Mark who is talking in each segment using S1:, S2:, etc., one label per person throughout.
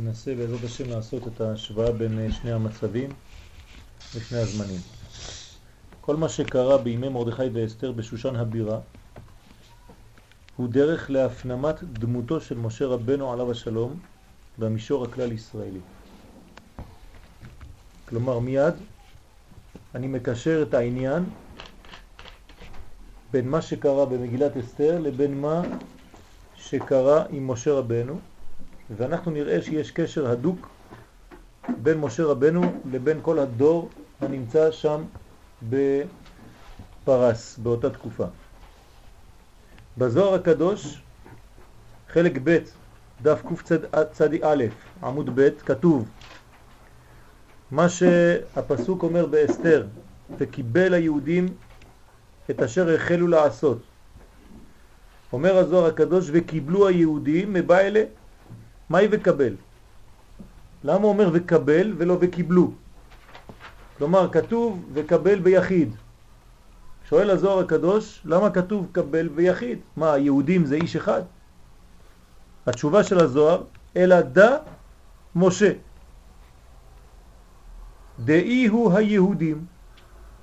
S1: ננסה בעזרת השם לעשות את ההשוואה בין אה, שני המצבים ושני הזמנים. כל מה שקרה בימי מרדכי ואסתר בשושן הבירה הוא דרך להפנמת דמותו של משה רבנו עליו השלום במישור הכלל ישראלי. כלומר מיד אני מקשר את העניין בין מה שקרה במגילת אסתר לבין מה שקרה עם משה רבנו ואנחנו נראה שיש קשר הדוק בין משה רבנו לבין כל הדור הנמצא שם בפרס באותה תקופה. בזוהר הקדוש, חלק ב', דף קצ"א, עמוד ב', כתוב מה שהפסוק אומר באסתר, וקיבל היהודים את אשר החלו לעשות. אומר הזוהר הקדוש, וקיבלו היהודים מבעלה מהי וקבל? למה אומר וקבל ולא וקיבלו? כלומר, כתוב וקבל ביחיד. שואל הזוהר הקדוש, למה כתוב קבל ביחיד? מה, היהודים זה איש אחד? התשובה של הזוהר, אלא דה משה. דאי הוא היהודים.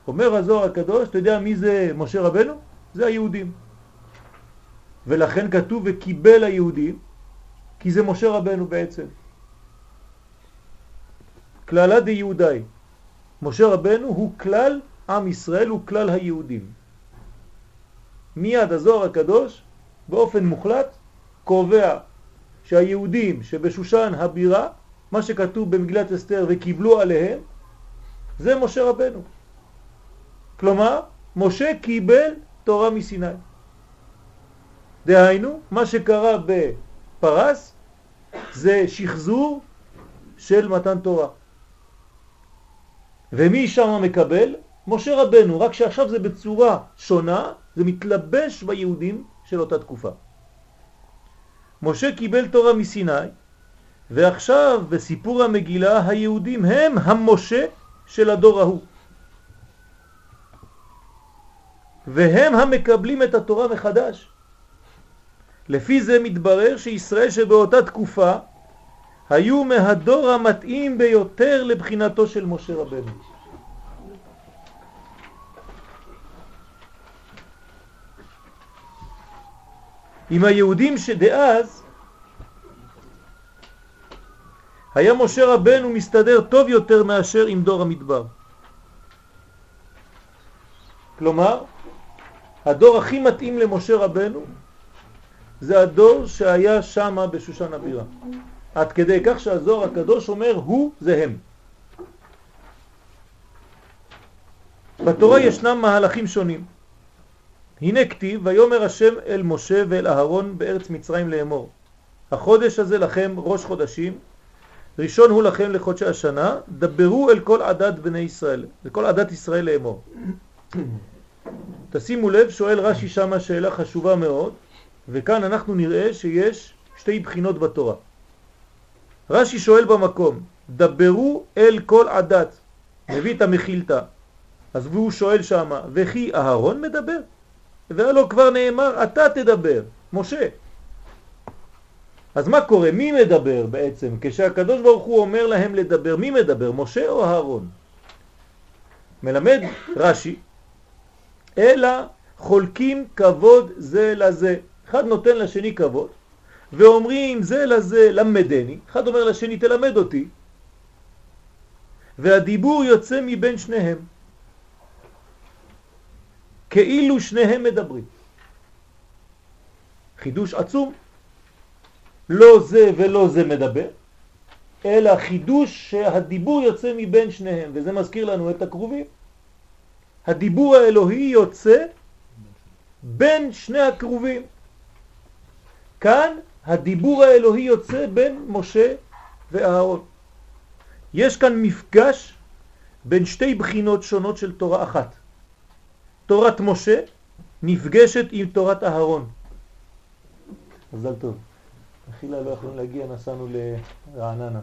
S1: אומר הזוהר הקדוש, אתה יודע מי זה משה רבנו? זה היהודים. ולכן כתוב וקיבל היהודים, כי זה משה רבנו בעצם. כללה די יהודאי. משה רבנו הוא כלל עם ישראל, הוא כלל היהודים. מיד הזוהר הקדוש באופן מוחלט קובע שהיהודים שבשושן הבירה, מה שכתוב במגילת אסתר וקיבלו עליהם, זה משה רבנו. כלומר, משה קיבל תורה מסיני. דהיינו, מה שקרה בפרס זה שחזור של מתן תורה. ומי שם מקבל? משה רבנו, רק שעכשיו זה בצורה שונה, זה מתלבש ביהודים של אותה תקופה. משה קיבל תורה מסיני, ועכשיו בסיפור המגילה היהודים הם המשה של הדור ההוא. והם המקבלים את התורה מחדש. לפי זה מתברר שישראל שבאותה תקופה היו מהדור המתאים ביותר לבחינתו של משה רבנו. עם היהודים שדאז היה משה רבנו מסתדר טוב יותר מאשר עם דור המדבר. כלומר, הדור הכי מתאים למשה רבנו זה הדור שהיה שם בשושן הבירה. עד כדי כך שהזוהר הקדוש אומר הוא זה הם. בתורה ישנם מהלכים שונים. הנה כתיב, ויאמר השם אל משה ואל אהרון בארץ מצרים לאמור. החודש הזה לכם ראש חודשים, ראשון הוא לכם לחודשי השנה, דברו אל כל עדת בני ישראל, לכל עדת ישראל לאמור. תשימו לב, שואל רש"י שמה שאלה חשובה מאוד, וכאן אנחנו נראה שיש שתי בחינות בתורה. רש"י שואל במקום, דברו אל כל עדת, מביא את המחילתא, אז הוא שואל שמה, וכי אהרון מדבר? והלא כבר נאמר, אתה תדבר, משה. אז מה קורה? מי מדבר בעצם? כשהקדוש ברוך הוא אומר להם לדבר, מי מדבר? משה או אהרון? מלמד רש"י, אלא חולקים כבוד זה לזה. אחד נותן לשני כבוד, ואומרים זה לזה למדני, אחד אומר לשני תלמד אותי, והדיבור יוצא מבין שניהם, כאילו שניהם מדברים. חידוש עצום, לא זה ולא זה מדבר, אלא חידוש שהדיבור יוצא מבין שניהם, וזה מזכיר לנו את הקרובים. הדיבור האלוהי יוצא בין שני הקרובים. כאן הדיבור האלוהי יוצא בין משה ואהרון. יש כאן מפגש בין שתי בחינות שונות של תורה אחת. תורת משה נפגשת עם תורת אהרון. מזל טוב. אכילה לא יכולים להגיע, נסענו לרעננה.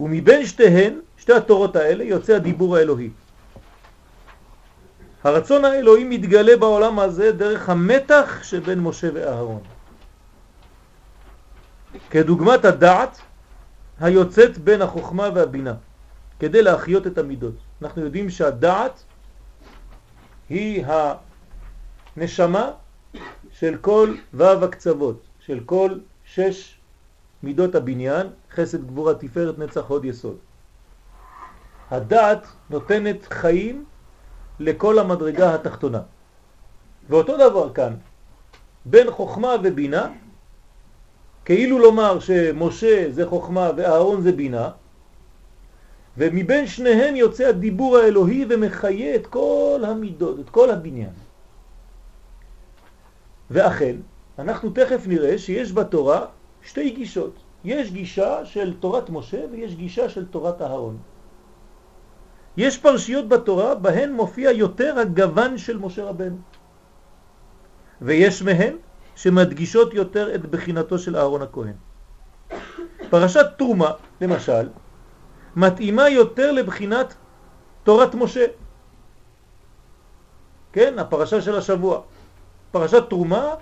S1: ומבין שתיהן, שתי התורות האלה, יוצא הדיבור האלוהי. הרצון האלוהי מתגלה בעולם הזה דרך המתח שבין משה ואהרון. כדוגמת הדעת היוצאת בין החוכמה והבינה, כדי להחיות את המידות. אנחנו יודעים שהדעת היא הנשמה של כל וו הקצוות, של כל שש מידות הבניין, חסד גבורה תפארת נצח עוד יסוד. הדעת נותנת חיים לכל המדרגה התחתונה. ואותו דבר כאן, בין חוכמה ובינה, כאילו לומר שמשה זה חוכמה ואהרון זה בינה, ומבין שניהם יוצא הדיבור האלוהי ומחיה את כל המידות, את כל הבניין. ואכן, אנחנו תכף נראה שיש בתורה שתי גישות. יש גישה של תורת משה ויש גישה של תורת אהרון. יש פרשיות בתורה בהן מופיע יותר הגוון של משה רבנו. ויש מהן שמדגישות יותר את בחינתו של אהרון הכהן. פרשת תרומה, למשל, מתאימה יותר לבחינת תורת משה. כן, הפרשה של השבוע. פרשת תרומה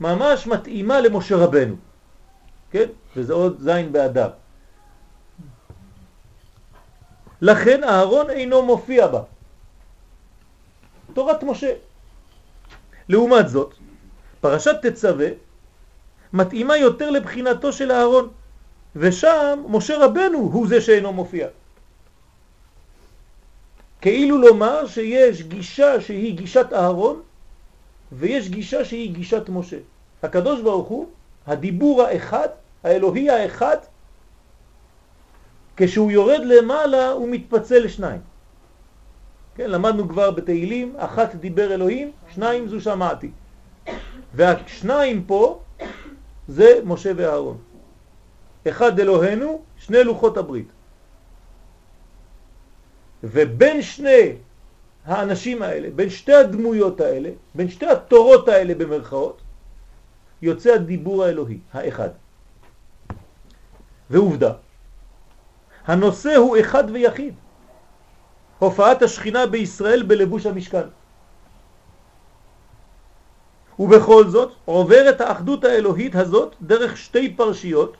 S1: ממש מתאימה למשה רבנו. כן? וזה עוד זין באדר. לכן אהרון אינו מופיע בה. תורת משה. לעומת זאת, פרשת תצווה מתאימה יותר לבחינתו של אהרון, ושם משה רבנו הוא זה שאינו מופיע. כאילו לומר שיש גישה שהיא גישת אהרון, ויש גישה שהיא גישת משה. הקדוש ברוך הוא, הדיבור האחד, האלוהי האחד, כשהוא יורד למעלה הוא מתפצל לשניים. כן, למדנו כבר בתהילים, אחת דיבר אלוהים, שניים זו שמעתי. והשניים פה זה משה ואהרון. אחד אלוהינו, שני לוחות הברית. ובין שני האנשים האלה, בין שתי הדמויות האלה, בין שתי התורות האלה במרכאות, יוצא הדיבור האלוהי, האחד. ועובדה, הנושא הוא אחד ויחיד. הופעת השכינה בישראל בלבוש המשכן. ובכל זאת עוברת האחדות האלוהית הזאת דרך שתי פרשיות,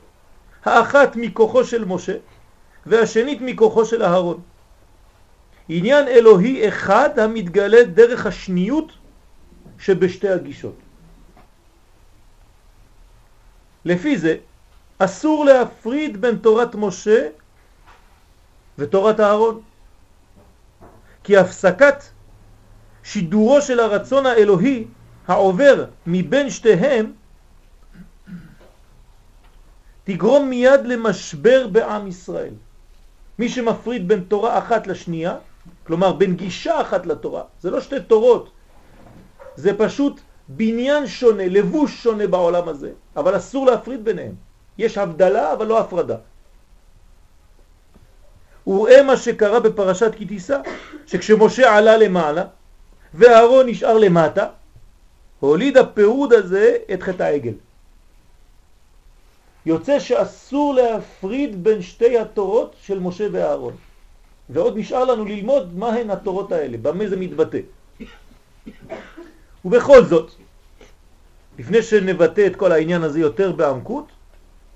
S1: האחת מכוחו של משה והשנית מכוחו של אהרון. עניין אלוהי אחד המתגלה דרך השניות שבשתי הגישות. לפי זה אסור להפריד בין תורת משה ותורת אהרון. כי הפסקת שידורו של הרצון האלוהי העובר מבין שתיהם תגרום מיד למשבר בעם ישראל. מי שמפריד בין תורה אחת לשנייה, כלומר בין גישה אחת לתורה, זה לא שתי תורות, זה פשוט בניין שונה, לבוש שונה בעולם הזה, אבל אסור להפריד ביניהם. יש הבדלה אבל לא הפרדה. וראה מה שקרה בפרשת כי תישא, שכשמשה עלה למעלה ואהרון נשאר למטה, הוליד הפירוד הזה את חטא העגל. יוצא שאסור להפריד בין שתי התורות של משה ואהרון. ועוד נשאר לנו ללמוד מה הן התורות האלה, במה זה מתבטא. ובכל זאת, לפני שנבטא את כל העניין הזה יותר בעמקות,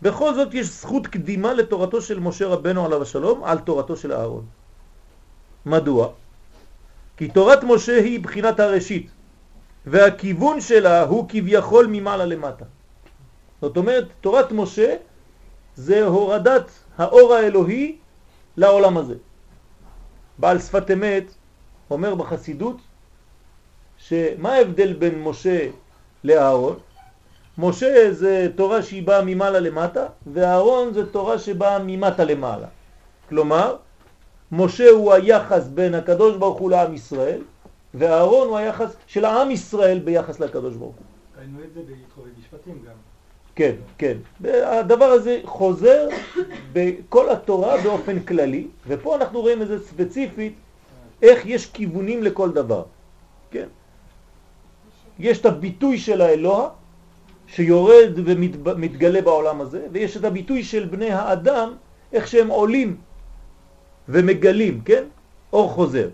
S1: בכל זאת יש זכות קדימה לתורתו של משה רבנו עליו השלום על תורתו של אהרון. מדוע? כי תורת משה היא בחינת הראשית, והכיוון שלה הוא כביכול ממעלה למטה. זאת אומרת, תורת משה זה הורדת האור האלוהי לעולם הזה. בעל שפת אמת אומר בחסידות שמה ההבדל בין משה לאהרון? משה זה תורה שהיא באה ממעלה למטה, ואהרון זה תורה שבאה ממטה למעלה. כלומר, משה הוא היחס בין הקדוש ברוך הוא לעם ישראל, ואהרון הוא היחס של העם ישראל ביחס לקדוש ברוך הוא.
S2: ראינו את זה במשפטים גם.
S1: כן, כן. הדבר הזה חוזר בכל התורה באופן כללי, ופה אנחנו רואים את זה ספציפית, איך יש כיוונים לכל דבר. כן? יש את הביטוי של האלוה, שיורד ומתגלה בעולם הזה, ויש את הביטוי של בני האדם, איך שהם עולים ומגלים, כן? אור חוזר.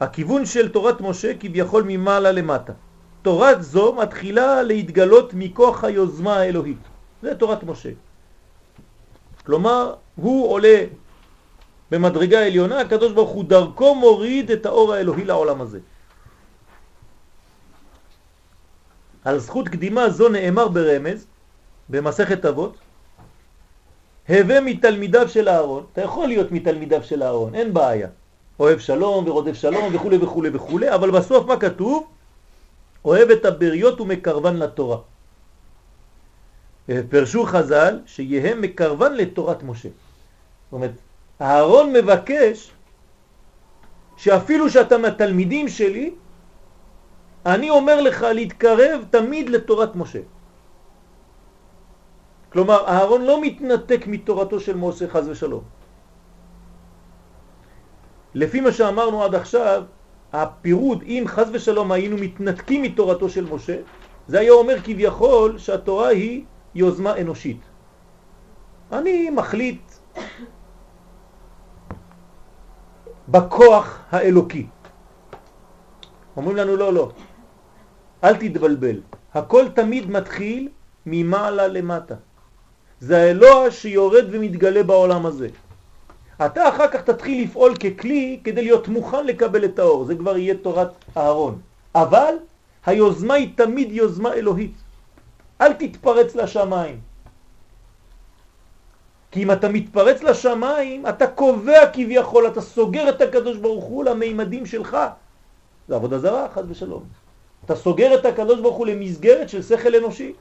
S1: הכיוון של תורת משה כביכול ממעלה למטה. תורת זו מתחילה להתגלות מכוח היוזמה האלוהית. זה תורת משה. כלומר, הוא עולה במדרגה העליונה, הקדוש ברוך הוא דרכו מוריד את האור האלוהי לעולם הזה. על זכות קדימה זו נאמר ברמז, במסכת אבות, הווה מתלמידיו של אהרון, אתה יכול להיות מתלמידיו של אהרון, אין בעיה. אוהב שלום ורודף שלום וכו' וכו' וכו', אבל בסוף מה כתוב? אוהב את הבריות ומקרבן לתורה. פרשו חז"ל שיהיה מקרבן לתורת משה. זאת אומרת, אהרון מבקש שאפילו שאתה מהתלמידים שלי, אני אומר לך להתקרב תמיד לתורת משה. כלומר, אהרון לא מתנתק מתורתו של משה חז ושלום. לפי מה שאמרנו עד עכשיו, הפירוד, אם חז ושלום היינו מתנתקים מתורתו של משה, זה היה אומר כביכול שהתורה היא יוזמה אנושית. אני מחליט בכוח האלוקי. אומרים לנו לא, לא, אל תתבלבל. הכל תמיד מתחיל ממעלה למטה. זה האלוה שיורד ומתגלה בעולם הזה. אתה אחר כך תתחיל לפעול ככלי כדי להיות מוכן לקבל את האור, זה כבר יהיה תורת אהרון. אבל היוזמה היא תמיד יוזמה אלוהית. אל תתפרץ לשמיים. כי אם אתה מתפרץ לשמיים, אתה קובע כביכול, אתה סוגר את הקדוש ברוך הוא למימדים שלך. זה עבודה זרה, חד ושלום. אתה סוגר את הקדוש ברוך הוא למסגרת של שכל אנושי.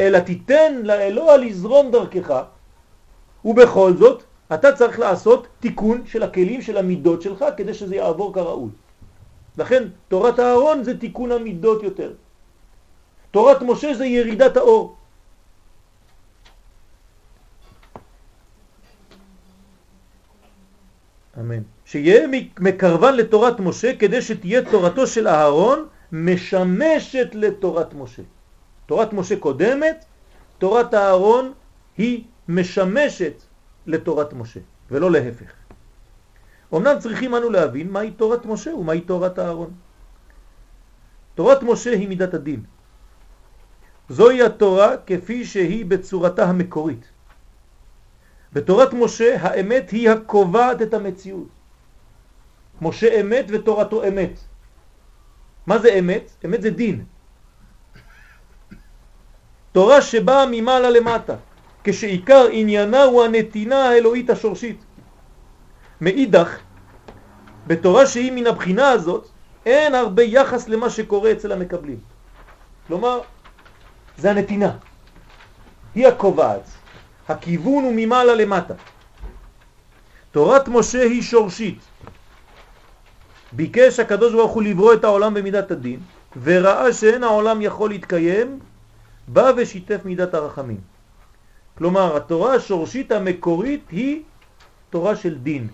S1: אלא תיתן לאלוה לזרום דרכך, ובכל זאת אתה צריך לעשות תיקון של הכלים של המידות שלך כדי שזה יעבור כראוי. לכן תורת הארון זה תיקון המידות יותר. תורת משה זה ירידת האור. אמן. שיהיה מקרבן לתורת משה כדי שתהיה תורתו של אהרון משמשת לתורת משה. תורת משה קודמת, תורת אהרון היא משמשת לתורת משה, ולא להפך. אמנם צריכים אנו להבין מהי תורת משה ומהי תורת אהרון. תורת משה היא מידת הדין. זוהי התורה כפי שהיא בצורתה המקורית. בתורת משה האמת היא הקובעת את המציאות. משה אמת ותורתו אמת. מה זה אמת? אמת זה דין. תורה שבאה ממעלה למטה, כשעיקר עניינה הוא הנתינה האלוהית השורשית. מאידך, בתורה שהיא מן הבחינה הזאת, אין הרבה יחס למה שקורה אצל המקבלים. כלומר, זה הנתינה. היא הקובעת. הכיוון הוא ממעלה למטה. תורת משה היא שורשית. ביקש הקדוש ברוך הוא לברוא את העולם במידת הדין, וראה שאין העולם יכול להתקיים, בא ושיתף מידת הרחמים. כלומר, התורה השורשית המקורית היא תורה של דין.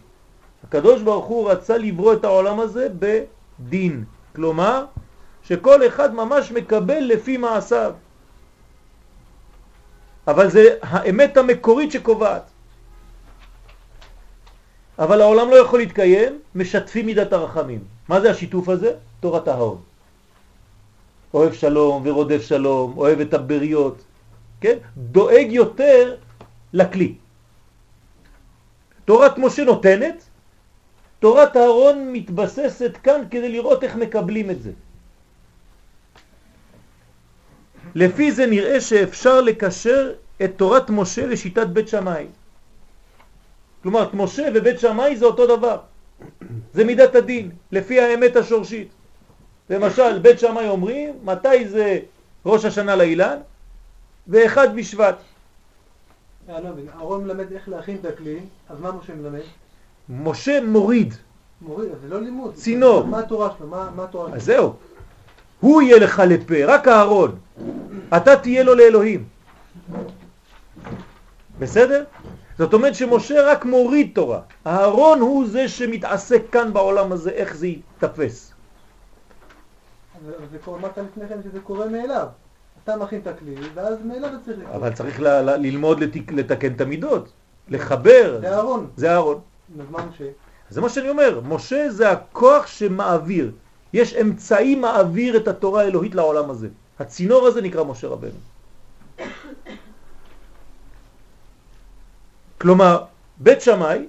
S1: הקדוש ברוך הוא רצה לברוא את העולם הזה בדין. כלומר, שכל אחד ממש מקבל לפי מעשיו. אבל זה האמת המקורית שקובעת. אבל העולם לא יכול להתקיים, משתפים מידת הרחמים. מה זה השיתוף הזה? תורת ההון. אוהב שלום ורודף שלום, אוהב את הבריות, כן? דואג יותר לכלי. תורת משה נותנת, תורת הארון מתבססת כאן כדי לראות איך מקבלים את זה. לפי זה נראה שאפשר לקשר את תורת משה לשיטת בית שמאי. כלומר, משה ובית שמאי זה אותו דבר. זה מידת הדין, לפי האמת השורשית. למשל, בית שמאי אומרים, מתי זה ראש השנה לאילן? ואחד בשבט.
S2: אה, לא אהרון מלמד איך להכין את הכלי, אז מה משה מלמד?
S1: משה מוריד.
S2: מוריד, זה לא לימוד.
S1: צינור.
S2: מה התורה שלו? מה התורה שלו?
S1: אז זהו. הוא יהיה לך לפה, רק אהרון. אתה תהיה לו לאלוהים. בסדר? זאת אומרת שמשה רק מוריד תורה. אהרון הוא זה שמתעסק כאן בעולם הזה, איך זה יתפס.
S2: זה קורה, אמרת לפני כן שזה קורה מאליו. אתה מכין את הכלי, ואז מאליו צריך.
S1: אבל צריך ל- ל- ללמוד לתק, לתקן את המידות, לחבר.
S2: זה אהרון.
S1: זה אהרון. זה מה שאני אומר, משה זה הכוח שמעביר. יש אמצעי מעביר את התורה האלוהית לעולם הזה. הצינור הזה נקרא משה רבנו. כלומר, בית שמאי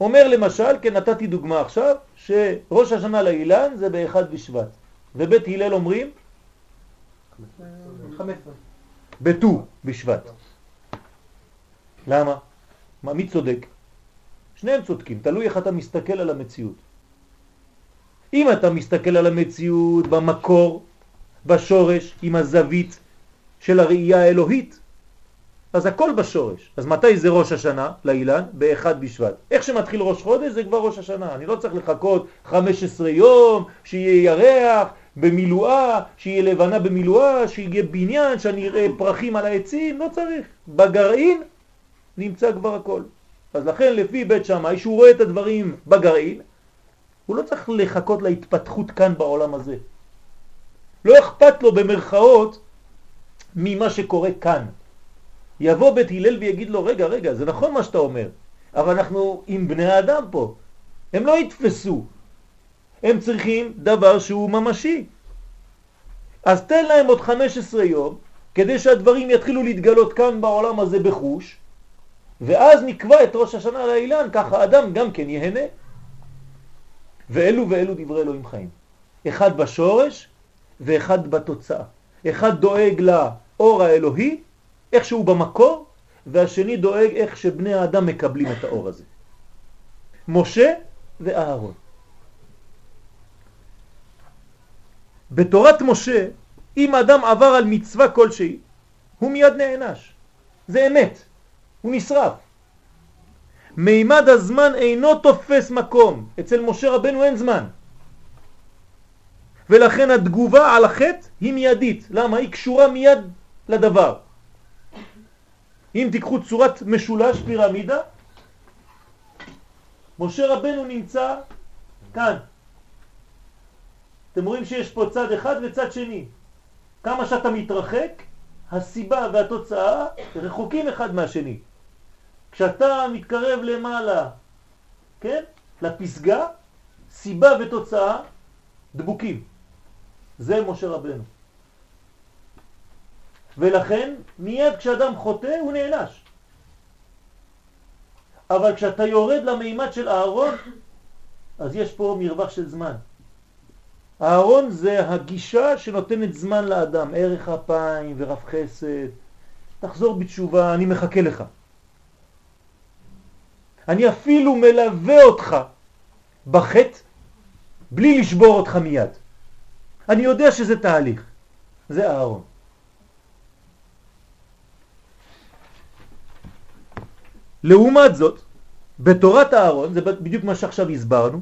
S1: אומר למשל, כן נתתי דוגמה עכשיו, שראש השנה לאילן זה באחד בשבט, ובית הלל אומרים? 15. בט"ו בשבט. למה? מה, מי צודק? שניהם צודקים, תלוי איך אתה מסתכל על המציאות. אם אתה מסתכל על המציאות במקור, בשורש, עם הזווית של הראייה האלוהית, אז הכל בשורש. אז מתי זה ראש השנה לאילן? באחד בשבט. איך שמתחיל ראש חודש זה כבר ראש השנה. אני לא צריך לחכות 15 יום, שיהיה ירח במילואה, שיהיה לבנה במילואה, שיהיה בניין, שאני אראה פרחים על העצים, לא צריך. בגרעין נמצא כבר הכל. אז לכן לפי בית שמאי, שהוא רואה את הדברים בגרעין, הוא לא צריך לחכות להתפתחות כאן בעולם הזה. לא אכפת לו במרכאות ממה שקורה כאן. יבוא בית הלל ויגיד לו, רגע, רגע, זה נכון מה שאתה אומר, אבל אנחנו עם בני האדם פה. הם לא יתפסו. הם צריכים דבר שהוא ממשי. אז תן להם עוד 15 יום, כדי שהדברים יתחילו להתגלות כאן בעולם הזה בחוש, ואז נקבע את ראש השנה לאילן, ככה אדם גם כן יהנה. ואלו ואלו דברי אלוהים חיים. אחד בשורש ואחד בתוצאה. אחד דואג לאור האלוהי, איך שהוא במקור, והשני דואג איך שבני האדם מקבלים את האור הזה. משה ואהרון. בתורת משה, אם אדם עבר על מצווה כלשהי, הוא מיד נענש. זה אמת. הוא נשרף. מימד הזמן אינו תופס מקום. אצל משה רבנו אין זמן. ולכן התגובה על החטא היא מיידית. למה? היא קשורה מיד לדבר. אם תיקחו צורת משולש פירמידה, משה רבנו נמצא כאן. אתם רואים שיש פה צד אחד וצד שני. כמה שאתה מתרחק, הסיבה והתוצאה רחוקים אחד מהשני. כשאתה מתקרב למעלה, כן, לפסגה, סיבה ותוצאה דבוקים. זה משה רבנו. ולכן מיד כשאדם חוטא הוא נענש. אבל כשאתה יורד למימד של אהרון, אז יש פה מרווח של זמן. אהרון זה הגישה שנותנת זמן לאדם, ערך אפיים ורב חסד. תחזור בתשובה, אני מחכה לך. אני אפילו מלווה אותך בחטא בלי לשבור אותך מיד. אני יודע שזה תהליך. זה אהרון. לעומת זאת, בתורת אהרון, זה בדיוק מה שעכשיו הסברנו,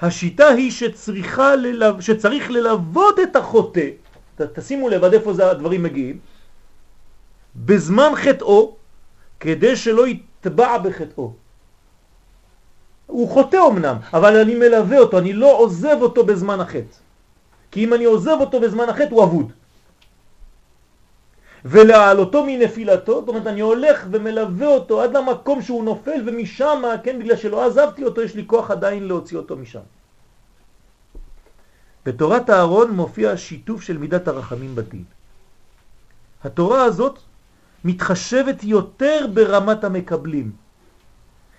S1: השיטה היא שצריכה ללו... שצריך ללוות את החוטא, ת, תשימו לב עד איפה זה הדברים מגיעים, בזמן חטאו, כדי שלא יתבע בחטאו. הוא חוטא אמנם, אבל אני מלווה אותו, אני לא עוזב אותו בזמן החטא. כי אם אני עוזב אותו בזמן החטא הוא אבוד. ולהעלותו מנפילתו, זאת אומרת אני הולך ומלווה אותו עד למקום שהוא נופל ומשם, כן, בגלל שלא עזבתי אותו, יש לי כוח עדיין להוציא אותו משם. בתורת הארון מופיע שיתוף של מידת הרחמים בדין. התורה הזאת מתחשבת יותר ברמת המקבלים.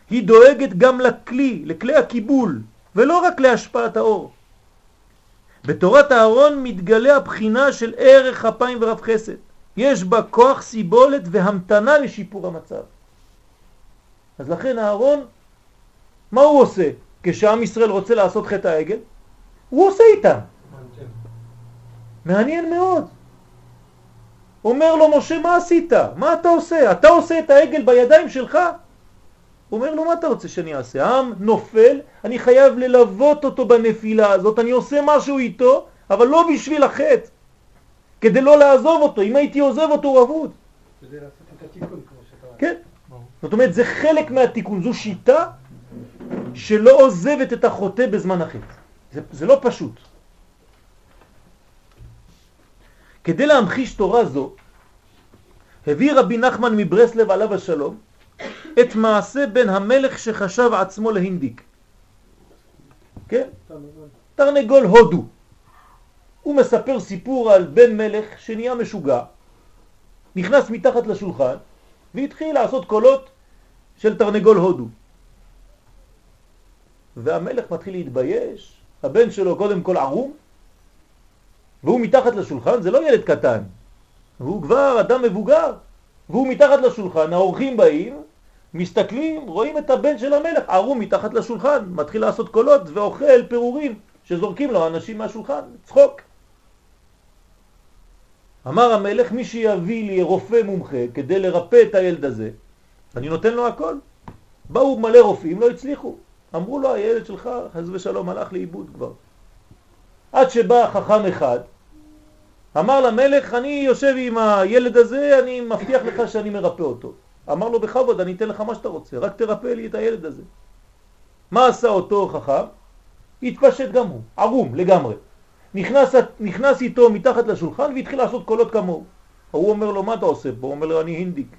S1: היא דואגת גם לכלי, לכלי הקיבול, ולא רק להשפעת האור. בתורת הארון מתגלה הבחינה של ערך אפיים ורב חסד. יש בה כוח סיבולת והמתנה לשיפור המצב. אז לכן הארון, מה הוא עושה כשעם ישראל רוצה לעשות חטא העגל? הוא עושה איתם. מעניין מאוד. אומר לו משה, מה עשית? מה אתה עושה? אתה עושה את העגל בידיים שלך? אומר לו, מה אתה רוצה שאני אעשה? העם נופל, אני חייב ללוות אותו בנפילה הזאת, אני עושה משהו איתו, אבל לא בשביל החטא. כדי לא לעזוב אותו. אם הייתי עוזב אותו, הוא אבוד.
S2: כדי לעשות את התיקון, כמו שאתה...
S1: כן. זאת אומרת, זה חלק מהתיקון. זו שיטה שלא עוזבת את החוטא בזמן החטא. זה, זה לא פשוט. כדי להמחיש תורה זו, הביא רבי נחמן מברסלב עליו השלום את מעשה בן המלך שחשב עצמו להינדיק. תרנגול הודו. הוא מספר סיפור על בן מלך שנהיה משוגע, נכנס מתחת לשולחן והתחיל לעשות קולות של תרנגול הודו. והמלך מתחיל להתבייש, הבן שלו קודם כל ערום, והוא מתחת לשולחן, זה לא ילד קטן, והוא כבר אדם מבוגר, והוא מתחת לשולחן, האורחים באים, מסתכלים, רואים את הבן של המלך ערום מתחת לשולחן, מתחיל לעשות קולות ואוכל פירורים שזורקים לו אנשים מהשולחן, צחוק. אמר המלך, מי שיביא לי רופא מומחה כדי לרפא את הילד הזה, אני נותן לו הכל. באו מלא רופאים, לא הצליחו. אמרו לו, הילד שלך, חס ושלום, הלך לאיבוד כבר. עד שבא חכם אחד, אמר למלך, אני יושב עם הילד הזה, אני מבטיח לך שאני מרפא אותו. אמר לו, בכבוד, אני אתן לך מה שאתה רוצה, רק תרפא לי את הילד הזה. מה עשה אותו חכם? התפשט גם הוא, ערום לגמרי. נכנס, נכנס איתו מתחת לשולחן והתחיל לעשות קולות כמוהו. הוא אומר לו, מה אתה עושה פה? הוא אומר לו, אני הינדיק,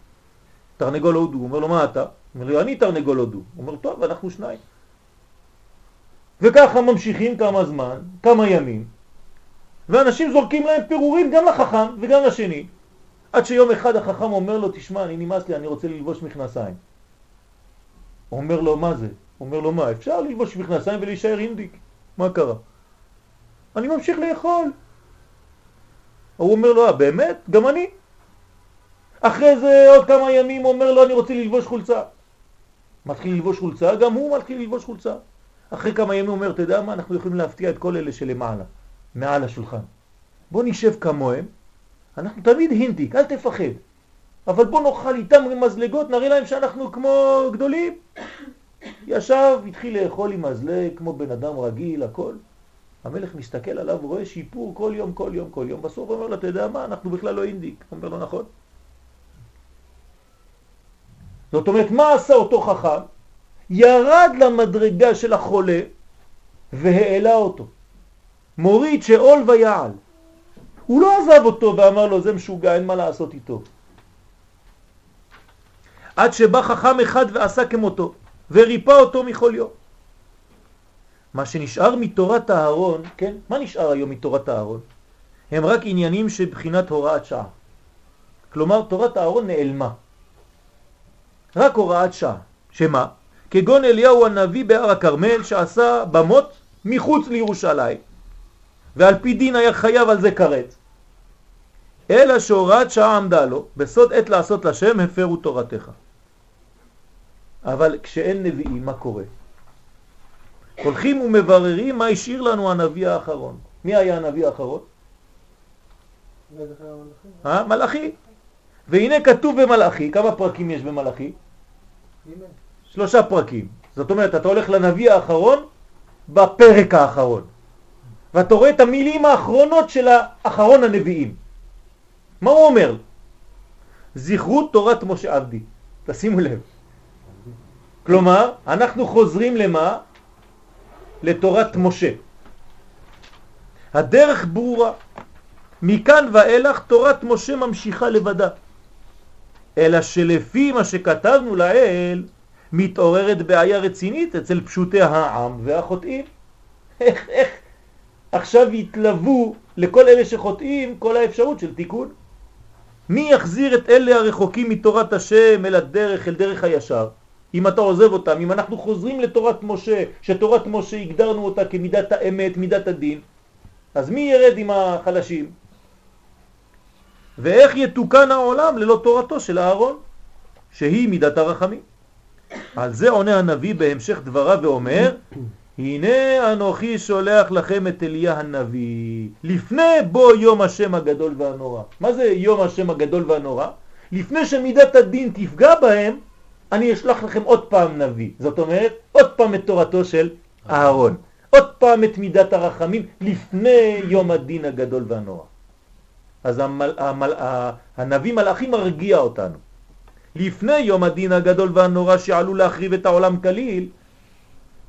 S1: תרנגול הודו. הוא אומר לו, מה אתה? הוא אומר לו, אני תרנגול הודו. הוא אומר, טוב, אנחנו שניים. וככה ממשיכים כמה זמן, כמה ימים, ואנשים זורקים להם פירורים גם לחכם וגם לשני, עד שיום אחד החכם אומר לו, תשמע, אני נמאס לי, אני רוצה ללבוש מכנסיים. אומר לו, מה זה? אומר לו, מה, אפשר ללבוש מכנסיים ולהישאר אינדיק? מה קרה? אני ממשיך לאכול. הוא אומר לו, אה, באמת? גם אני. אחרי זה עוד כמה ימים אומר לו, אני רוצה ללבוש חולצה. מתחיל ללבוש חולצה, גם הוא מתחיל ללבוש חולצה. אחרי כמה ימים אומר, אתה יודע מה, אנחנו יכולים להפתיע את כל אלה שלמעלה, מעל השולחן. בוא נשב כמוהם, אנחנו תמיד הינדיק, אל תפחד. אבל בוא נאכל איתם מזלגות, נראה להם שאנחנו כמו גדולים. ישב, התחיל לאכול עם מזלג כמו בן אדם רגיל, הכל. המלך מסתכל עליו, רואה שיפור כל יום, כל יום, כל יום. בסוף הוא אומר לו, אתה יודע מה, אנחנו בכלל לא אינדיק. הוא אומר לו, נכון. זאת אומרת, מה עשה אותו חכם? ירד למדרגה של החולה והעלה אותו. מוריד שאול ויעל. הוא לא עזב אותו ואמר לו, זה משוגע, אין מה לעשות איתו. עד שבא חכם אחד ועשה כמותו, וריפא אותו מכל יום. מה שנשאר מתורת הארון, כן? מה נשאר היום מתורת הארון? הם רק עניינים שבחינת הוראת שעה. כלומר, תורת הארון נעלמה. רק הוראת שעה. שמה? כגון אליהו הנביא בהר הכרמל שעשה במות מחוץ לירושלים. ועל פי דין היה חייב על זה כרת. אלא שהוראת שעה עמדה לו, בסוד עת לעשות לשם הפרו תורתך. אבל כשאין נביאים, מה קורה? הולכים ומבררים מה השאיר לנו הנביא האחרון. מי היה הנביא האחרון? אה? מלאכי. והנה כתוב במלאכי, כמה פרקים יש במלאכי? שלושה פרקים. זאת אומרת, אתה הולך לנביא האחרון בפרק האחרון. ואתה רואה את המילים האחרונות של האחרון הנביאים. מה הוא אומר? זכרו תורת משה עבדי. תשימו לב. כלומר, אנחנו חוזרים למה? לתורת משה. הדרך ברורה. מכאן ואילך תורת משה ממשיכה לבדה. אלא שלפי מה שכתבנו לאל, מתעוררת בעיה רצינית אצל פשוטי העם והחוטאים. איך, איך עכשיו יתלוו לכל אלה שחוטאים כל האפשרות של תיקון? מי יחזיר את אלה הרחוקים מתורת השם אל הדרך, אל דרך הישר? אם אתה עוזב אותם, אם אנחנו חוזרים לתורת משה, שתורת משה הגדרנו אותה כמידת האמת, מידת הדין, אז מי ירד עם החלשים? ואיך יתוקן העולם ללא תורתו של אהרון, שהיא מידת הרחמים? על זה עונה הנביא בהמשך דבריו ואומר, הנה אנוכי שולח לכם את אליה הנביא, לפני בו יום השם הגדול והנורא. מה זה יום השם הגדול והנורא? לפני שמידת הדין תפגע בהם, אני אשלח לכם עוד פעם נביא. זאת אומרת, עוד פעם את תורתו של אהרון. עוד פעם את מידת הרחמים לפני יום הדין הגדול והנורא. אז המל, המל, הנביא מלאכי מרגיע אותנו. לפני יום הדין הגדול והנורא שעלול להחריב את העולם כליל,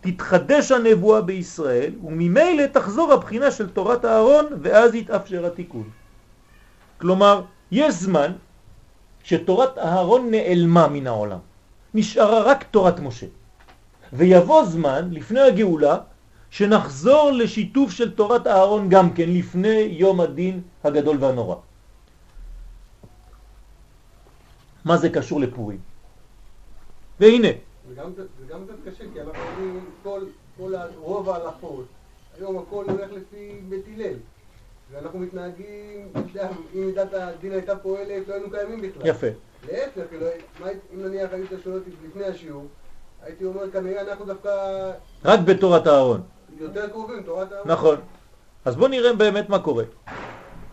S1: תתחדש הנבואה בישראל, וממילא תחזור הבחינה של תורת הארון, ואז יתאפשר התיקון. כלומר, יש זמן שתורת הארון נעלמה מן העולם. נשארה רק תורת משה. ויבוא זמן, לפני הגאולה, שנחזור לשיתוף של תורת אהרון גם כן לפני יום הדין הגדול והנורא. מה זה קשור לפורים? והנה.
S2: וגם זה קשה, כי אנחנו אומרים כל, כל רוב ההלכות, היום הכל הולך לפי בית הלל. ואנחנו מתנהגים, אם מידת הדין הייתה פועלת, לא היינו קיימים בכלל.
S1: יפה.
S2: להפך, כאילו, אם נניח היית שואל אותי לפני השיעור, הייתי אומר כנראה אנחנו דווקא...
S1: רק בתורת אהרון.
S2: יותר קרובים, תורת אהרון.
S1: נכון. אז בואו נראה באמת מה קורה.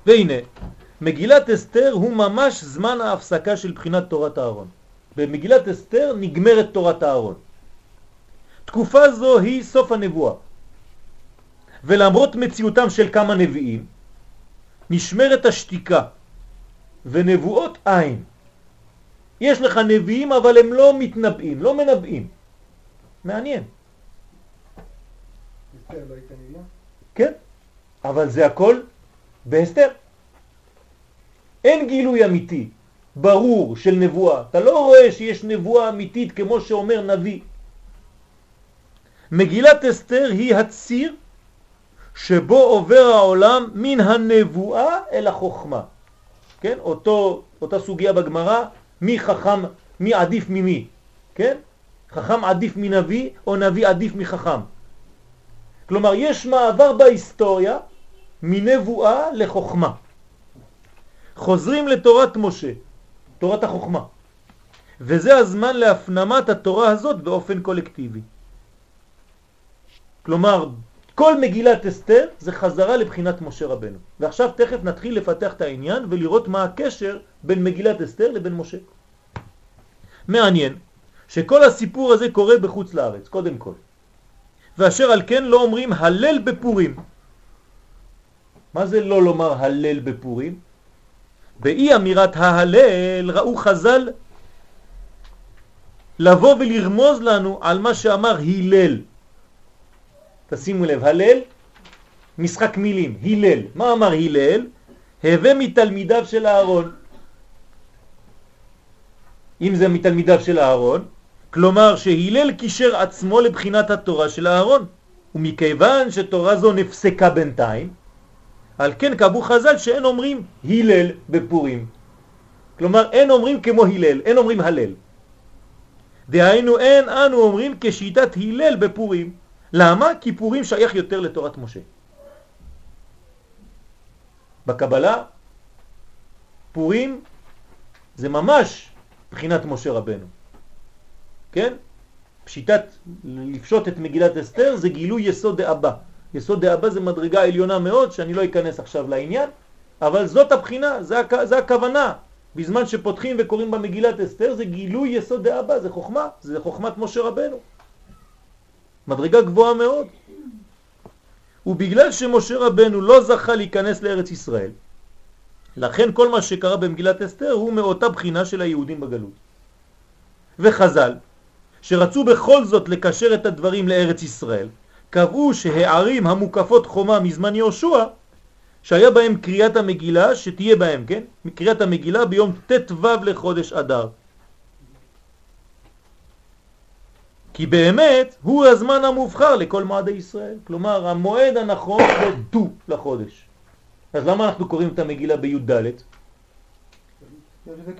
S1: והנה, מגילת אסתר הוא ממש זמן ההפסקה של בחינת תורת אהרון. במגילת אסתר נגמרת תורת אהרון. תקופה זו היא סוף הנבואה. ולמרות מציאותם של כמה נביאים, נשמרת השתיקה ונבואות אין. יש לך נביאים אבל הם לא מתנבאים, לא מנבאים. מעניין.
S2: לא
S1: כן, אבל זה הכל בהסתר. אין גילוי אמיתי, ברור, של נבואה. אתה לא רואה שיש נבואה אמיתית כמו שאומר נביא. מגילת אסתר היא הציר שבו עובר העולם מן הנבואה אל החוכמה. כן? אותו, אותה סוגיה בגמרא, מי חכם, מי עדיף ממי, כן? חכם עדיף מנביא או נביא עדיף מחכם. כלומר, יש מעבר בהיסטוריה מנבואה לחוכמה. חוזרים לתורת משה, תורת החוכמה. וזה הזמן להפנמת התורה הזאת באופן קולקטיבי. כלומר, כל מגילת אסתר זה חזרה לבחינת משה רבנו. ועכשיו תכף נתחיל לפתח את העניין ולראות מה הקשר בין מגילת אסתר לבין משה. מעניין שכל הסיפור הזה קורה בחוץ לארץ, קודם כל. ואשר על כן לא אומרים הלל בפורים. מה זה לא לומר הלל בפורים? באי אמירת ההלל ראו חז"ל לבוא ולרמוז לנו על מה שאמר הלל. תשימו לב, הלל, משחק מילים, הלל. מה אמר הלל? הווה מתלמידיו של אהרון. אם זה מתלמידיו של אהרון, כלומר שהילל קישר עצמו לבחינת התורה של אהרון, ומכיוון שתורה זו נפסקה בינתיים, על כן קבעו חז"ל שאין אומרים הלל בפורים. כלומר אין אומרים כמו הלל, אין אומרים הלל. דהיינו אין אנו אומרים כשיטת הלל בפורים. למה? כי פורים שייך יותר לתורת משה. בקבלה פורים זה ממש בחינת משה רבנו. כן? פשיטת, לפשוט את מגילת אסתר זה גילוי יסוד דאבא. יסוד דאבא זה מדרגה עליונה מאוד שאני לא אכנס עכשיו לעניין, אבל זאת הבחינה, זה, הכ, זה הכוונה. בזמן שפותחים וקוראים במגילת אסתר זה גילוי יסוד דאבא, זה חוכמה, זה חוכמת משה רבנו. מדרגה גבוהה מאוד. ובגלל שמשה רבנו לא זכה להיכנס לארץ ישראל, לכן כל מה שקרה במגילת אסתר הוא מאותה בחינה של היהודים בגלות. וחז"ל, שרצו בכל זאת לקשר את הדברים לארץ ישראל, קבעו שהערים המוקפות חומה מזמן יהושע, שהיה בהם קריאת המגילה, שתהיה בהם, כן? קריאת המגילה ביום ט"ו לחודש אדר. כי באמת הוא הזמן המובחר לכל מועדי ישראל. כלומר, המועד הנכון זה דו לחודש. אז למה אנחנו קוראים את המגילה בי"ד?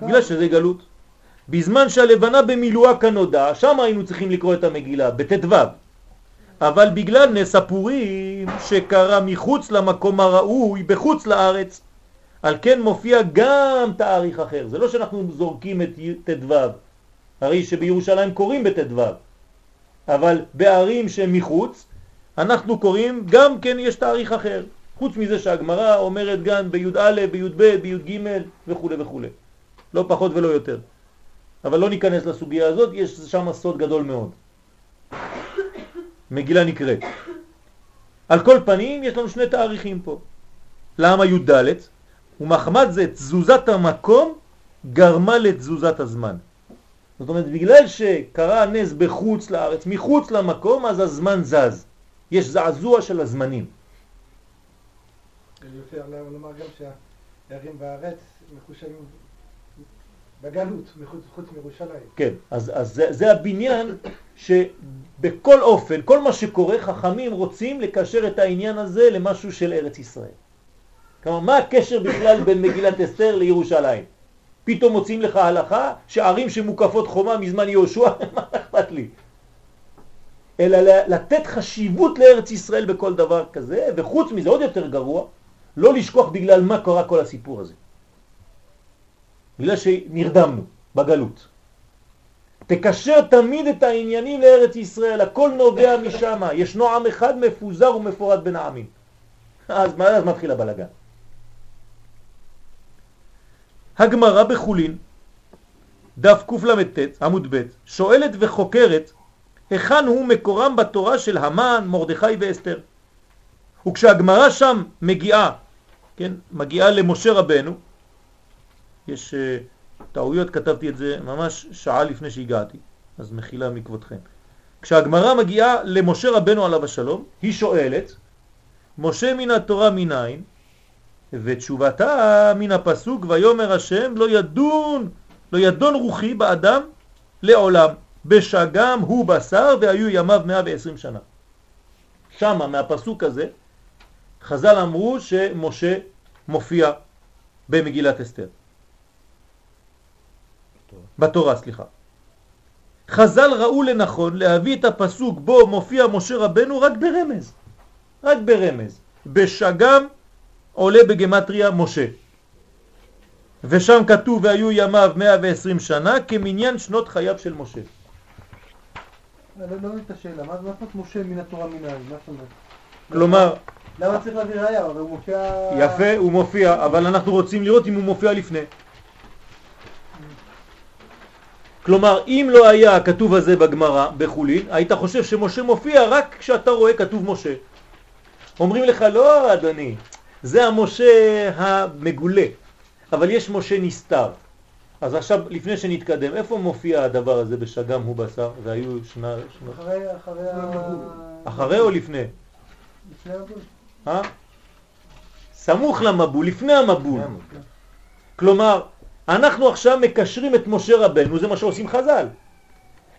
S1: בגלל שזה גלות. בזמן שהלבנה במילואה כנודע, שם היינו צריכים לקרוא את המגילה, בט"ו. אבל בגלל נס הפורים שקרה מחוץ למקום הראוי, בחוץ לארץ, על כן מופיע גם תאריך אחר. זה לא שאנחנו זורקים את ט"ו, הרי שבירושלים קוראים בט"ו, אבל בערים שהם מחוץ, אנחנו קוראים, גם כן יש תאריך אחר. חוץ מזה שהגמרא אומרת גם בי"א, בי"ב, בי"ג וכו' וכו'. לא פחות ולא יותר. אבל לא ניכנס לסוגיה הזאת, יש שם סוד גדול מאוד. מגילה נקראת. על כל פנים יש לנו שני תאריכים פה. למה י"ד? ומחמד זה תזוזת המקום גרמה לתזוזת הזמן. זאת אומרת, בגלל שקרה הנס בחוץ לארץ, מחוץ למקום, אז הזמן זז. יש זעזוע של הזמנים.
S2: אפשר לומר גם שהערים בארץ מחושבים בגלות, חוץ מירושלים.
S1: כן, אז, אז זה, זה הבניין שבכל אופן, כל מה שקורה, חכמים רוצים לקשר את העניין הזה למשהו של ארץ ישראל. כלומר, מה הקשר בכלל בין מגילת אסתר לירושלים? פתאום מוצאים לך הלכה שערים שמוקפות חומה מזמן יהושע, מה אכפת לי? אלא לתת חשיבות לארץ ישראל בכל דבר כזה, וחוץ מזה עוד יותר גרוע, לא לשכוח בגלל מה קרה כל הסיפור הזה. בגלל שנרדמנו בגלות. תקשר תמיד את העניינים לארץ ישראל, הכל נובע משם, יש נועם אחד מפוזר ומפורד בין העמים. אז מה אז מתחיל הבלגן? הגמרא בחולין, דף קל"ט עמוד ב', שואלת וחוקרת היכן הוא מקורם בתורה של המן, מרדכי ואסתר. וכשהגמרא שם מגיעה, כן, מגיעה למשה רבנו, יש uh, טעויות, כתבתי את זה ממש שעה לפני שהגעתי, אז מחילה מכבודכם. כשהגמרא מגיעה למשה רבנו עליו השלום, היא שואלת, משה מן התורה מניין, ותשובתה מן הפסוק, ויומר השם לא ידון, לא ידון רוחי באדם לעולם. בשגם הוא בשר והיו ימיו 120 שנה. שמה, מהפסוק הזה, חז"ל אמרו שמשה מופיע במגילת אסתר. בתורה, סליחה. חז"ל ראו לנכון להביא את הפסוק בו מופיע משה רבנו רק ברמז, רק ברמז. בשגם עולה בגמטריה משה. ושם כתוב והיו ימיו 120 שנה כמניין שנות חייו של משה.
S2: לא מבין את השאלה, מה זאת משה מן התורה מן העין? מה זאת אומרת?
S1: כלומר...
S2: למה צריך להביא ראייה? הוא מופיע...
S1: יפה, הוא מופיע, אבל אנחנו רוצים לראות אם הוא מופיע לפני. כלומר, אם לא היה הכתוב הזה בגמרא, בחולין, היית חושב שמשה מופיע רק כשאתה רואה כתוב משה. אומרים לך, לא אדוני, זה המשה המגולה, אבל יש משה נסתר. אז עכשיו, לפני שנתקדם, איפה מופיע הדבר הזה בשגם הוא בשר? והיו שנה...
S2: אחרי, אחרי
S1: אחרי או לפני?
S2: לפני המבול.
S1: אה? סמוך למבול, לפני המבול. כלומר, אנחנו עכשיו מקשרים את משה רבנו, זה מה שעושים חז"ל.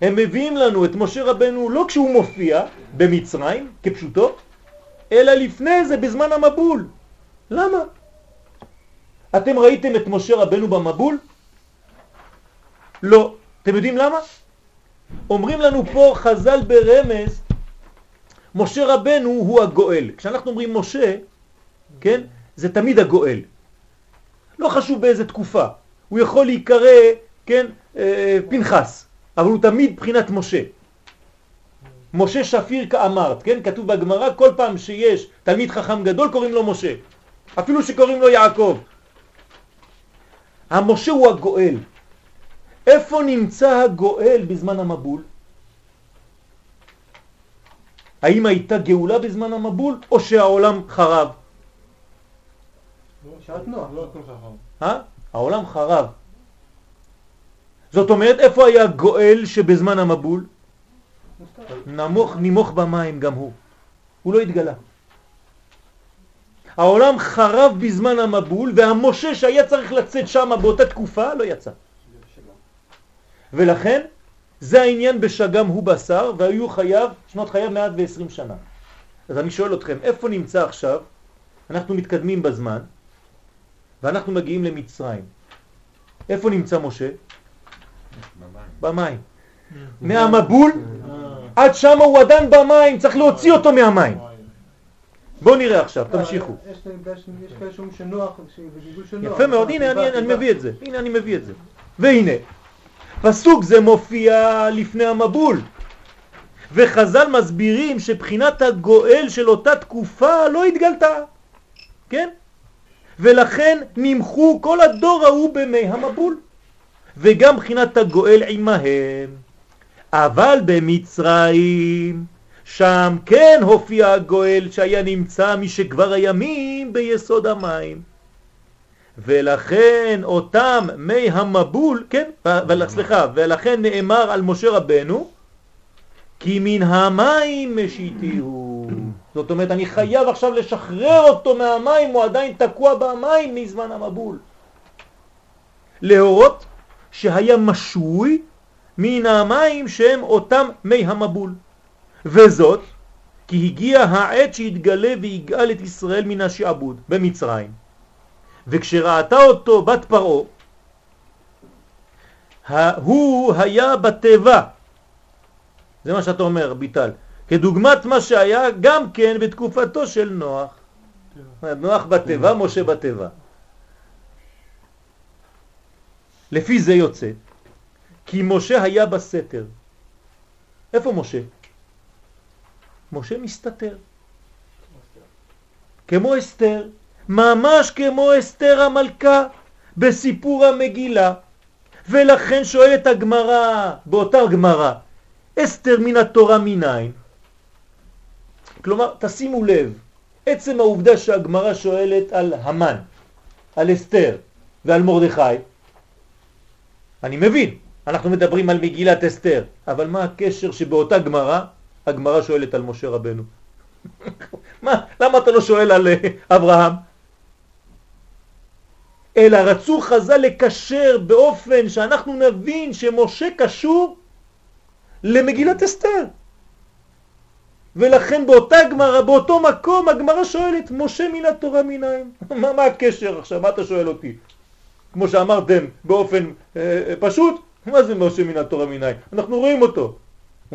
S1: הם מביאים לנו את משה רבנו לא כשהוא מופיע במצרים, כפשוטו, אלא לפני זה, בזמן המבול. למה? אתם ראיתם את משה רבנו במבול? לא. אתם יודעים למה? אומרים לנו פה חז"ל ברמז, משה רבנו הוא הגואל. כשאנחנו אומרים משה, כן, זה תמיד הגואל. לא חשוב באיזה תקופה. הוא יכול להיקרא, כן, אה, פנחס, אבל הוא תמיד בחינת משה. משה שפיר כאמרת, כן? כתוב בגמרא, כל פעם שיש תלמיד חכם גדול קוראים לו משה. אפילו שקוראים לו יעקב. המשה הוא הגואל. איפה נמצא הגואל בזמן המבול? האם הייתה גאולה בזמן המבול או שהעולם חרב?
S2: לא
S1: אה? העולם חרב. זאת אומרת, איפה היה גואל שבזמן המבול? נמוך, נימוך במים גם הוא. הוא לא התגלה. העולם חרב בזמן המבול, והמשה שהיה צריך לצאת שם באותה תקופה לא יצא. ולכן זה העניין בשגם הוא בשר, והיו חייו, שנות חייו 120 שנה. אז אני שואל אתכם, איפה נמצא עכשיו? אנחנו מתקדמים בזמן, ואנחנו מגיעים למצרים. איפה נמצא משה? במים. מהמבול עד שם הוא עדיין במים, צריך להוציא אותו מהמים. בואו נראה עכשיו, תמשיכו.
S2: יש כאלה שאומרים שנוח,
S1: יפה מאוד, הנה אני מביא את זה, הנה אני מביא את זה. והנה, פסוק זה מופיע לפני המבול. וחז"ל מסבירים שבחינת הגואל של אותה תקופה לא התגלתה, כן? ולכן נמחו כל הדור ההוא במי המבול, וגם בחינת הגואל עמהם. אבל במצרים, שם כן הופיע הגואל שהיה נמצא משכבר הימים ביסוד המים. ולכן אותם מי המבול, כן, סליחה, ולכן נאמר על משה רבנו, כי מן המים משיתיהו. זאת אומרת, אני חייב עכשיו לשחרר אותו מהמים, הוא עדיין תקוע במים מזמן המבול. להורות שהיה משוי מן המים שהם אותם מי המבול. וזאת כי הגיע העת שהתגלה ויגאל את ישראל מן השעבוד במצרים. וכשראתה אותו בת פרעה, הוא היה בטבע. זה מה שאתה אומר, ביטל. כדוגמת מה שהיה גם כן בתקופתו של נוח. נוח בטבע, משה בטבע. לפי זה יוצא, כי משה היה בסתר. איפה משה? משה מסתתר. כמו אסתר, ממש כמו אסתר המלכה בסיפור המגילה. ולכן שואלת הגמרא, באותה גמרא, אסתר מן התורה מניין? כלומר, תשימו לב, עצם העובדה שהגמרא שואלת על המן, על אסתר ועל מרדכי, אני מבין, אנחנו מדברים על מגילת אסתר, אבל מה הקשר שבאותה גמרא, הגמרא שואלת על משה רבנו? מה, למה אתה לא שואל על אה, אברהם? אלא רצו חז"ל לקשר באופן שאנחנו נבין שמשה קשור למגילת אסתר. ולכן באותה גמרא, באותו מקום, הגמרא שואלת, משה מן התורה מניים. מה, מה הקשר עכשיו? מה אתה שואל אותי? כמו שאמרתם באופן אה, אה, פשוט, מה זה משה מן התורה מניים? אנחנו רואים אותו.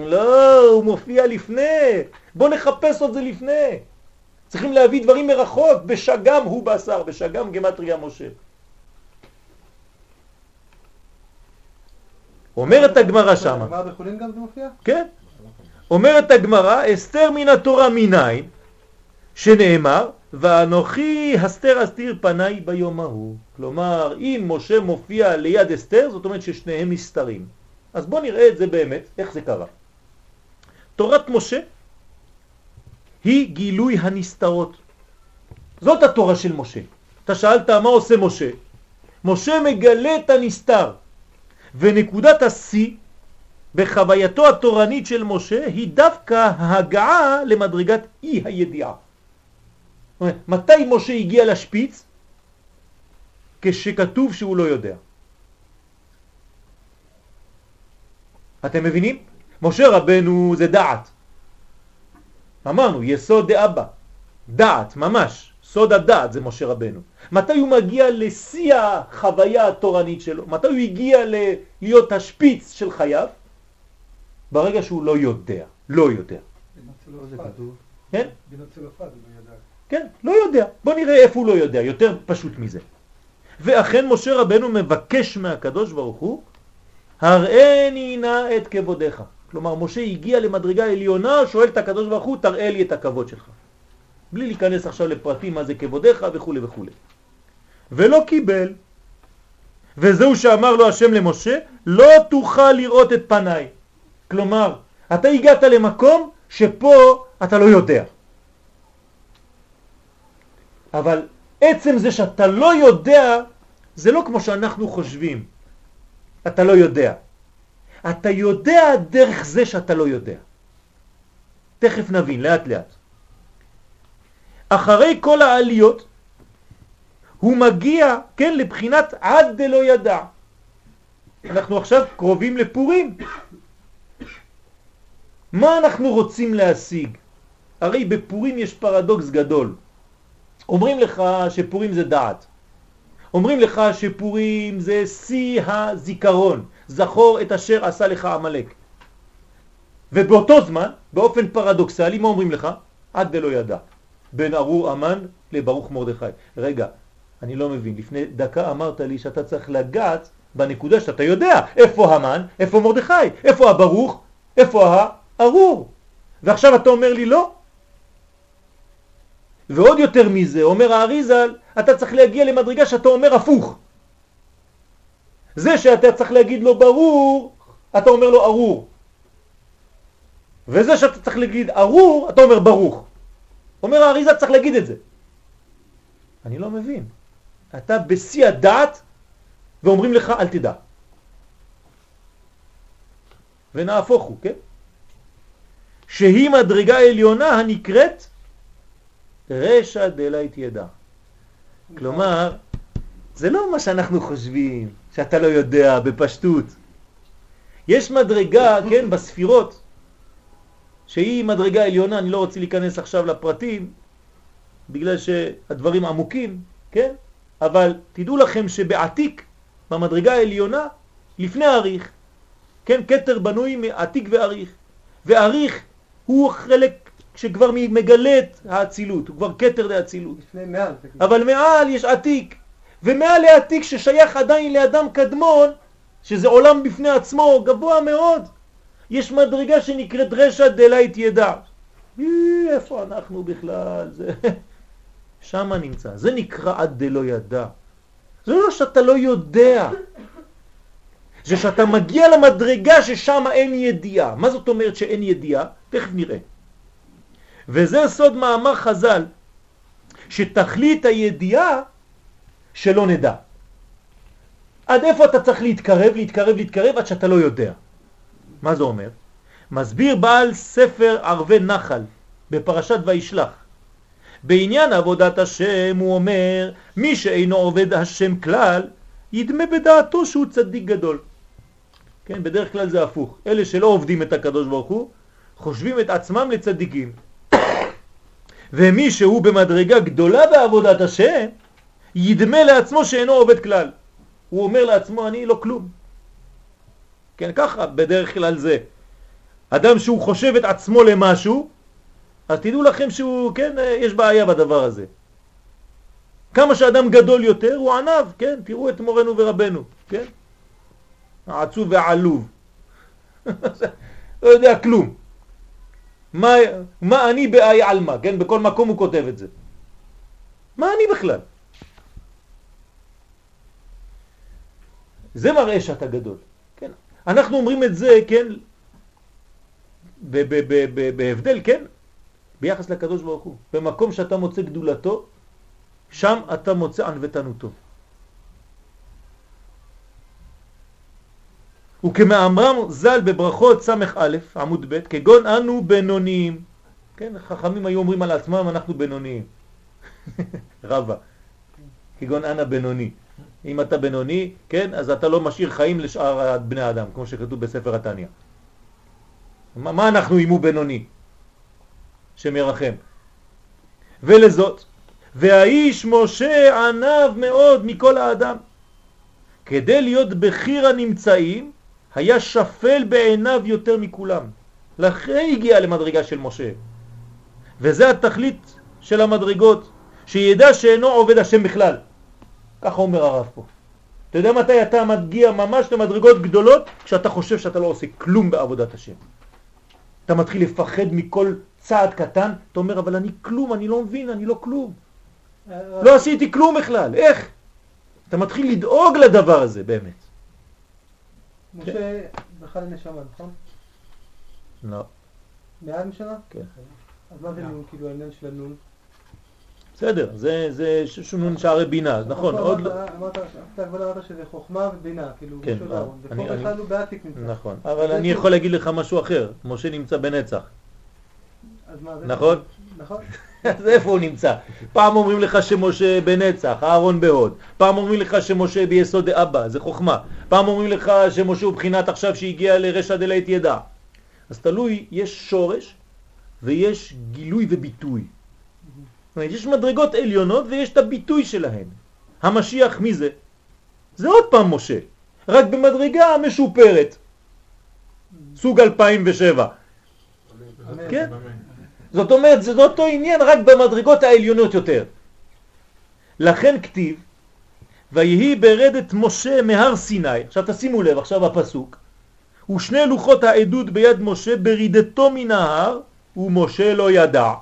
S1: לא, הוא מופיע לפני. בוא נחפש את זה לפני. צריכים להביא דברים מרחוק, בשגם הוא בשר, בשגם גמטריה משה. אומרת הגמרא שמה.
S2: הגמרא בחולין גם זה מופיע?
S1: כן. אומרת הגמרא, אסתר מן התורה מניין, שנאמר, ואנוכי הסתר אסתיר פניי ביום ההוא. כלומר, אם משה מופיע ליד אסתר, זאת אומרת ששניהם מסתרים. אז בואו נראה את זה באמת, איך זה קרה. תורת משה היא גילוי הנסתרות. זאת התורה של משה. אתה שאלת מה עושה משה? משה מגלה את הנסתר, ונקודת השיא בחווייתו התורנית של משה היא דווקא ההגעה למדרגת אי הידיעה. מתי משה הגיע לשפיץ? כשכתוב שהוא לא יודע. אתם מבינים? משה רבנו זה דעת. אמרנו, יסוד דאבא, דעת, ממש, סוד הדעת זה משה רבנו. מתי הוא מגיע לשיא החוויה התורנית שלו? מתי הוא הגיע להיות השפיץ של חייו? ברגע שהוא לא יודע, לא יודע. כן? כן, לא יודע. בוא נראה איפה הוא לא יודע, יותר פשוט מזה. ואכן משה רבנו מבקש מהקדוש ברוך הוא, הראני נא את כבודך. כלומר, משה הגיע למדרגה עליונה, שואל את הקדוש ברוך הוא, תראה לי את הכבוד שלך. בלי להיכנס עכשיו לפרטים מה זה כבודך וכו' וכו'. ולא קיבל. וזהו שאמר לו השם למשה, לא תוכל לראות את פניי. כלומר, אתה הגעת למקום שפה אתה לא יודע. אבל עצם זה שאתה לא יודע, זה לא כמו שאנחנו חושבים. אתה לא יודע. אתה יודע דרך זה שאתה לא יודע. תכף נבין, לאט לאט. אחרי כל העליות, הוא מגיע, כן, לבחינת עד דלא ידע. אנחנו עכשיו קרובים לפורים. מה אנחנו רוצים להשיג? הרי בפורים יש פרדוקס גדול. אומרים לך שפורים זה דעת. אומרים לך שפורים זה שיא הזיכרון, זכור את אשר עשה לך עמלק. ובאותו זמן, באופן פרדוקסלי, מה אומרים לך? עד דלא ידע. בין ארור אמן לברוך מרדכי. רגע, אני לא מבין, לפני דקה אמרת לי שאתה צריך לגעת בנקודה שאתה יודע איפה המן, איפה מרדכי, איפה הברוך, איפה הארור. ועכשיו אתה אומר לי לא. ועוד יותר מזה, אומר האריזל, אתה צריך להגיע למדרגה שאתה אומר הפוך. זה שאתה צריך להגיד לו ברור, אתה אומר לו ארור. וזה שאתה צריך להגיד ארור, אתה אומר ברוך. אומר האריזה צריך להגיד את זה. אני לא מבין. אתה בשיא הדעת ואומרים לך אל תדע. ונהפוך הוא, כן? שהיא מדרגה עליונה הנקראת רשע דלית ידע. כלומר, זה לא מה שאנחנו חושבים, שאתה לא יודע בפשטות. יש מדרגה, כן, בספירות, שהיא מדרגה עליונה, אני לא רוצה להיכנס עכשיו לפרטים, בגלל שהדברים עמוקים, כן? אבל תדעו לכם שבעתיק, במדרגה העליונה, לפני אריך, כן, קטר בנוי מעתיק ואריך, ואריך הוא חלק שכבר מגלה את האצילות, הוא כבר קטר לאצילות.
S2: לפני מעל.
S1: אבל מעל יש עתיק, ומעל לעתיק ששייך עדיין לאדם קדמון, שזה עולם בפני עצמו, גבוה מאוד. יש מדרגה שנקראת רשע דלית ידע. איפה אנחנו בכלל? זה... שם נמצא. זה נקרא עד דלא ידע. זה לא שאתה לא יודע, זה שאתה מגיע למדרגה ששם אין ידיעה. מה זאת אומרת שאין ידיעה? תכף נראה. וזה סוד מאמר חז"ל, שתכלית הידיעה שלא נדע. עד איפה אתה צריך להתקרב, להתקרב, להתקרב, עד שאתה לא יודע. מה זה אומר? מסביר בעל ספר ערבי נחל בפרשת וישלח. בעניין עבודת השם הוא אומר, מי שאינו עובד השם כלל, ידמה בדעתו שהוא צדיק גדול. כן, בדרך כלל זה הפוך. אלה שלא עובדים את הקדוש ברוך הוא, חושבים את עצמם לצדיקים. ומי שהוא במדרגה גדולה בעבודת השם, ידמה לעצמו שאינו עובד כלל. הוא אומר לעצמו, אני לא כלום. כן, ככה בדרך כלל זה. אדם שהוא חושב את עצמו למשהו, אז תדעו לכם שהוא, כן, יש בעיה בדבר הזה. כמה שאדם גדול יותר הוא ענב, כן, תראו את מורנו ורבנו, כן? העצוב והעלוב. לא יודע כלום. מה, מה אני באי עלמא, כן? בכל מקום הוא כותב את זה. מה אני בכלל? זה מראה שאתה גדול. כן? אנחנו אומרים את זה, כן, בהבדל, כן, ביחס לקדוש ברוך הוא. במקום שאתה מוצא גדולתו, שם אתה מוצא ענוותנותו. וכמאמרם ז"ל בברכות ס"א עמוד ב' כגון אנו בינוניים. כן, חכמים היו אומרים על עצמם אנחנו בינוניים. רבה. כגון אנה בינוני. אם אתה בינוני, כן, אז אתה לא משאיר חיים לשאר בני האדם, כמו שכתוב בספר התניא. מה, מה אנחנו אם הוא בינוני? שמרחם. ולזאת, והאיש משה ענב מאוד מכל האדם. כדי להיות בחיר הנמצאים, היה שפל בעיניו יותר מכולם. לכן הגיע למדרגה של משה. וזה התכלית של המדרגות, שידע שאינו עובד השם בכלל. ככה אומר הרב פה. אתה יודע מתי אתה מגיע ממש למדרגות גדולות? כשאתה חושב שאתה לא עושה כלום בעבודת השם. אתה מתחיל לפחד מכל צעד קטן, אתה אומר, אבל אני כלום, אני לא מבין, אני לא כלום. לא עשיתי כלום בכלל, איך? אתה מתחיל לדאוג לדבר הזה, באמת.
S2: משה בכלל נשמה, נכון?
S1: לא.
S2: מעל נשמה?
S1: כן.
S2: אז מה זה נון, כאילו העניין של הנון?
S1: בסדר, זה שונון שערי בינה, נכון, עוד לא...
S2: אמרת, אתה כבר אמרת שזה חוכמה ובינה, כאילו,
S1: כן, אני-
S2: ופה
S1: אני-
S2: בכלל הוא בעתיק נמצא.
S1: נכון, אבל אני יכול להגיד לך משהו אחר, משה נמצא בנצח? נכון?
S2: נכון.
S1: אז איפה הוא נמצא? פעם אומרים לך שמשה בנצח, אהרון בהוד, פעם אומרים לך שמשה ביסוד אבא, זה חוכמה, פעם אומרים לך שמשה הוא בחינת עכשיו שהגיע לרשע דלית ידע. אז תלוי, יש שורש ויש גילוי וביטוי. אומרת, יש מדרגות עליונות ויש את הביטוי שלהן. המשיח מי זה? זה עוד פעם משה, רק במדרגה משופרת, סוג 2007.
S2: אמן.
S1: כן? זאת אומרת, זה אותו עניין רק במדרגות העליונות יותר. לכן כתיב, ויהי ברדת משה מהר סיני, עכשיו תשימו לב, עכשיו הפסוק, ושני לוחות העדות ביד משה ברידתו מן ההר, ומשה לא ידע,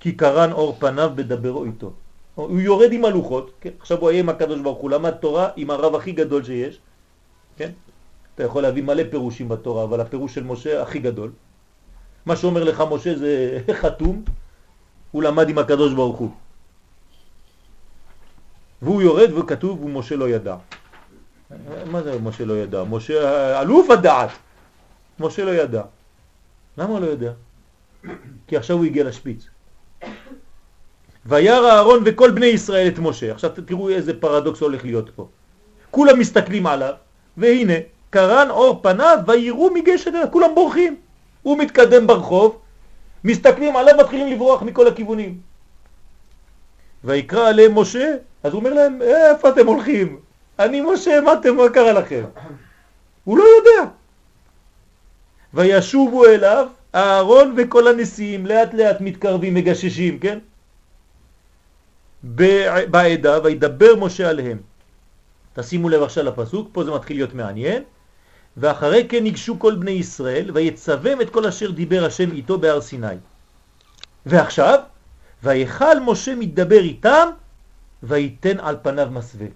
S1: כי קרן אור פניו בדברו איתו. הוא יורד עם הלוחות, כן? עכשיו הוא היה עם הקדוש ברוך הוא, למד תורה עם הרב הכי גדול שיש, כן? אתה יכול להביא מלא פירושים בתורה, אבל הפירוש של משה הכי גדול. מה שאומר לך משה זה חתום, הוא למד עם הקדוש ברוך הוא. והוא יורד וכתוב, ומשה לא ידע. מה זה משה לא ידע? משה אלוף הדעת. משה לא ידע. למה הוא לא יודע? כי עכשיו הוא הגיע לשפיץ. וירא אהרון וכל בני ישראל את משה. עכשיו תראו איזה פרדוקס הולך להיות פה. כולם מסתכלים עליו, והנה, קרן אור פניו ויראו מגשת כולם בורחים. הוא מתקדם ברחוב, מסתכלים עליו, מתחילים לברוח מכל הכיוונים. ויקרא עליהם משה, אז הוא אומר להם, איפה אתם הולכים? אני משה, מה אתם, מה קרה לכם? הוא לא יודע. וישובו אליו אהרון וכל הנשיאים לאט לאט מתקרבים, מגששים, כן? בעדה, וידבר משה עליהם. תשימו לב עכשיו לפסוק, פה זה מתחיל להיות מעניין. ואחרי כן ניגשו כל בני ישראל, ויצבם את כל אשר דיבר השם איתו בהר סיני. ועכשיו, ויכל משה מדבר איתם, ויתן על פניו מסווה.